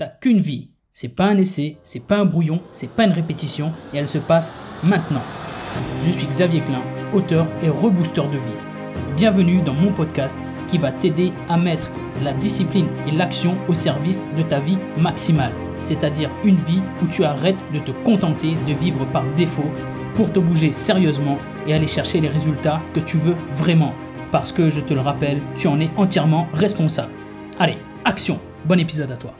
T'as qu'une vie. C'est pas un essai, c'est pas un brouillon, c'est pas une répétition et elle se passe maintenant. Je suis Xavier Klein, auteur et rebooster de vie. Bienvenue dans mon podcast qui va t'aider à mettre la discipline et l'action au service de ta vie maximale, c'est-à-dire une vie où tu arrêtes de te contenter de vivre par défaut pour te bouger sérieusement et aller chercher les résultats que tu veux vraiment. Parce que je te le rappelle, tu en es entièrement responsable. Allez, action Bon épisode à toi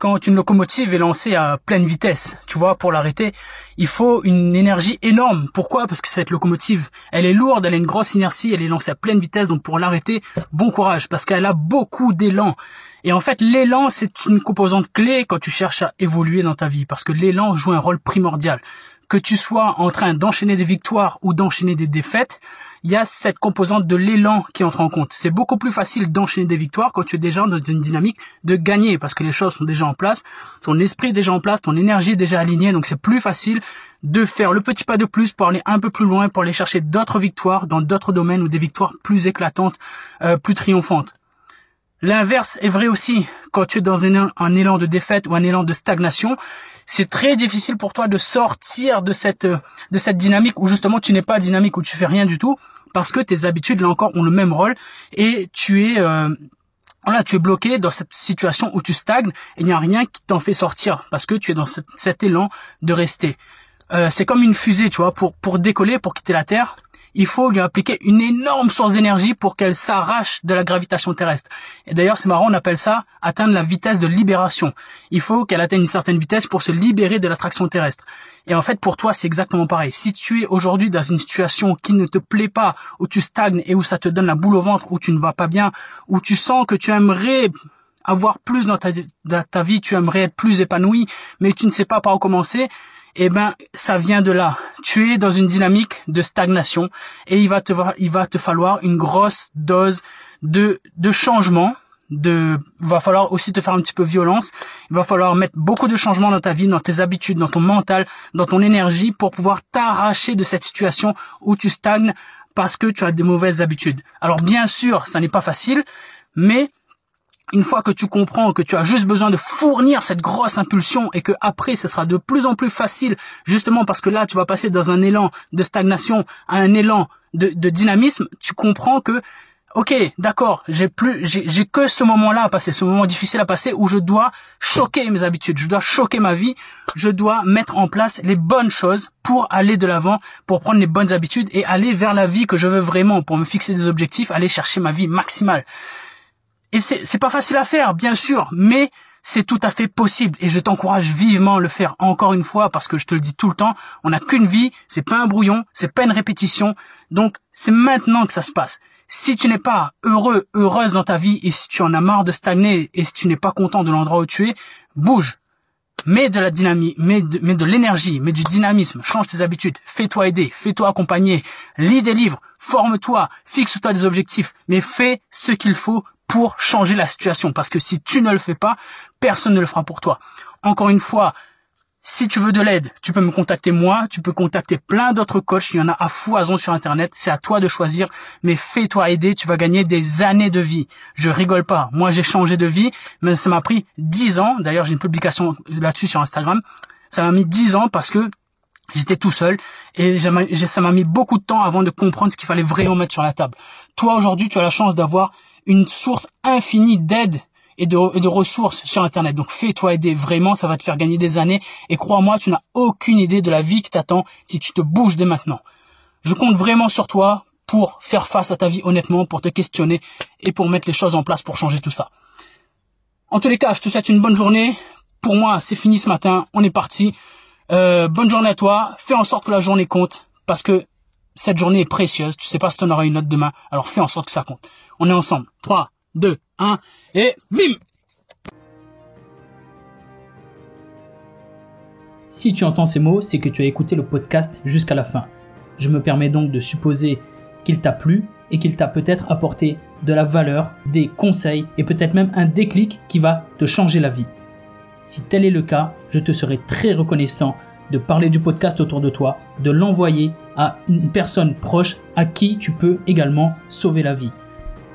quand une locomotive est lancée à pleine vitesse, tu vois, pour l'arrêter, il faut une énergie énorme. Pourquoi? Parce que cette locomotive, elle est lourde, elle a une grosse inertie, elle est lancée à pleine vitesse, donc pour l'arrêter, bon courage, parce qu'elle a beaucoup d'élan. Et en fait, l'élan, c'est une composante clé quand tu cherches à évoluer dans ta vie, parce que l'élan joue un rôle primordial que tu sois en train d'enchaîner des victoires ou d'enchaîner des défaites, il y a cette composante de l'élan qui entre en compte. C'est beaucoup plus facile d'enchaîner des victoires quand tu es déjà dans une dynamique de gagner parce que les choses sont déjà en place, ton esprit est déjà en place, ton énergie est déjà alignée, donc c'est plus facile de faire le petit pas de plus pour aller un peu plus loin, pour aller chercher d'autres victoires dans d'autres domaines ou des victoires plus éclatantes, euh, plus triomphantes. L'inverse est vrai aussi. Quand tu es dans un, élan de défaite ou un élan de stagnation, c'est très difficile pour toi de sortir de cette de cette dynamique où justement tu n'es pas dynamique où tu fais rien du tout parce que tes habitudes là encore ont le même rôle et tu es euh, voilà, tu es bloqué dans cette situation où tu stagnes et il n'y a rien qui t'en fait sortir parce que tu es dans cet, élan de rester. Euh, c'est comme une fusée, tu vois, pour pour décoller, pour quitter la Terre, il faut lui appliquer une énorme source d'énergie pour qu'elle s'arrache de la gravitation terrestre. Et d'ailleurs, c'est marrant, on appelle ça atteindre la vitesse de libération. Il faut qu'elle atteigne une certaine vitesse pour se libérer de l'attraction terrestre. Et en fait, pour toi, c'est exactement pareil. Si tu es aujourd'hui dans une situation qui ne te plaît pas, où tu stagnes et où ça te donne la boule au ventre, où tu ne vas pas bien, où tu sens que tu aimerais avoir plus dans ta, dans ta vie, tu aimerais être plus épanoui, mais tu ne sais pas par où commencer, eh ben ça vient de là. Tu es dans une dynamique de stagnation et il va te il va te falloir une grosse dose de de changement. De, il va falloir aussi te faire un petit peu violence. Il va falloir mettre beaucoup de changements dans ta vie, dans tes habitudes, dans ton mental, dans ton énergie pour pouvoir t'arracher de cette situation où tu stagnes parce que tu as des mauvaises habitudes. Alors bien sûr, ça n'est pas facile, mais une fois que tu comprends que tu as juste besoin de fournir cette grosse impulsion et que après ce sera de plus en plus facile justement parce que là tu vas passer dans un élan de stagnation à un élan de, dynamisme, tu comprends que ok d'accord j'ai plus j'ai que ce moment là à passer, ce moment difficile à passer où je dois choquer mes habitudes, je dois choquer ma vie, je dois mettre en place les bonnes choses pour aller de l'avant, pour prendre les bonnes habitudes et aller vers la vie que je veux vraiment, pour me fixer des objectifs, aller chercher ma vie maximale. Et c'est pas facile à faire, bien sûr, mais c'est tout à fait possible et je t'encourage vivement à le faire encore une fois parce que je te le dis tout le temps, on n'a qu'une vie, c'est pas un brouillon, c'est pas une répétition, donc c'est maintenant que ça se passe. Si tu n'es pas heureux, heureuse dans ta vie et si tu en as marre de stagner et si tu n'es pas content de l'endroit où tu es, bouge. Mets de la dynamique, mets de, mets de l'énergie, mets du dynamisme, change tes habitudes, fais-toi aider, fais-toi accompagner, lis des livres, forme-toi, fixe-toi des objectifs, mais fais ce qu'il faut pour changer la situation. Parce que si tu ne le fais pas, personne ne le fera pour toi. Encore une fois, si tu veux de l'aide, tu peux me contacter moi, tu peux contacter plein d'autres coachs, il y en a à foison sur internet, c'est à toi de choisir, mais fais-toi aider, tu vas gagner des années de vie. Je rigole pas, moi j'ai changé de vie, mais ça m'a pris 10 ans, d'ailleurs j'ai une publication là-dessus sur Instagram, ça m'a mis 10 ans parce que J'étais tout seul et ça m'a mis beaucoup de temps avant de comprendre ce qu'il fallait vraiment mettre sur la table. Toi aujourd'hui, tu as la chance d'avoir une source infinie d'aide et de, ressources sur Internet. Donc fais-toi aider, vraiment, ça va te faire gagner des années. Et crois-moi, tu n'as aucune idée de la vie qui t'attend si tu te bouges dès maintenant. Je compte vraiment sur toi pour faire face à ta vie honnêtement, pour te questionner et pour mettre les choses en place pour changer tout ça. En tous les cas, je te souhaite une bonne journée. Pour moi, c'est fini ce matin, on est parti. Euh, bonne journée à toi. Fais en sorte que la journée compte parce que cette journée est précieuse. Tu sais pas si tu en auras une autre demain. Alors fais en sorte que ça compte. On est ensemble. 3, 2, 1 et bim Si tu entends ces mots, c'est que tu as écouté le podcast jusqu'à la fin. Je me permets donc de supposer qu'il t'a plu et qu'il t'a peut-être apporté de la valeur, des conseils et peut-être même un déclic qui va te changer la vie. Si tel est le cas, je te serai très reconnaissant de parler du podcast autour de toi, de l'envoyer à une personne proche à qui tu peux également sauver la vie.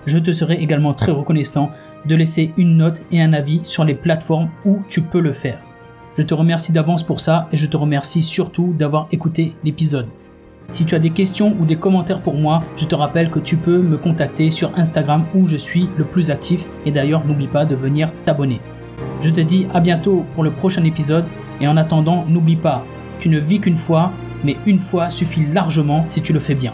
Je te serai également très reconnaissant de laisser une note et un avis sur les plateformes où tu peux le faire. Je te remercie d'avance pour ça et je te remercie surtout d'avoir écouté l'épisode. Si tu as des questions ou des commentaires pour moi, je te rappelle que tu peux me contacter sur Instagram où je suis le plus actif et d'ailleurs n'oublie pas de venir t'abonner. Je te dis à bientôt pour le prochain épisode et en attendant n'oublie pas, tu ne vis qu'une fois, mais une fois suffit largement si tu le fais bien.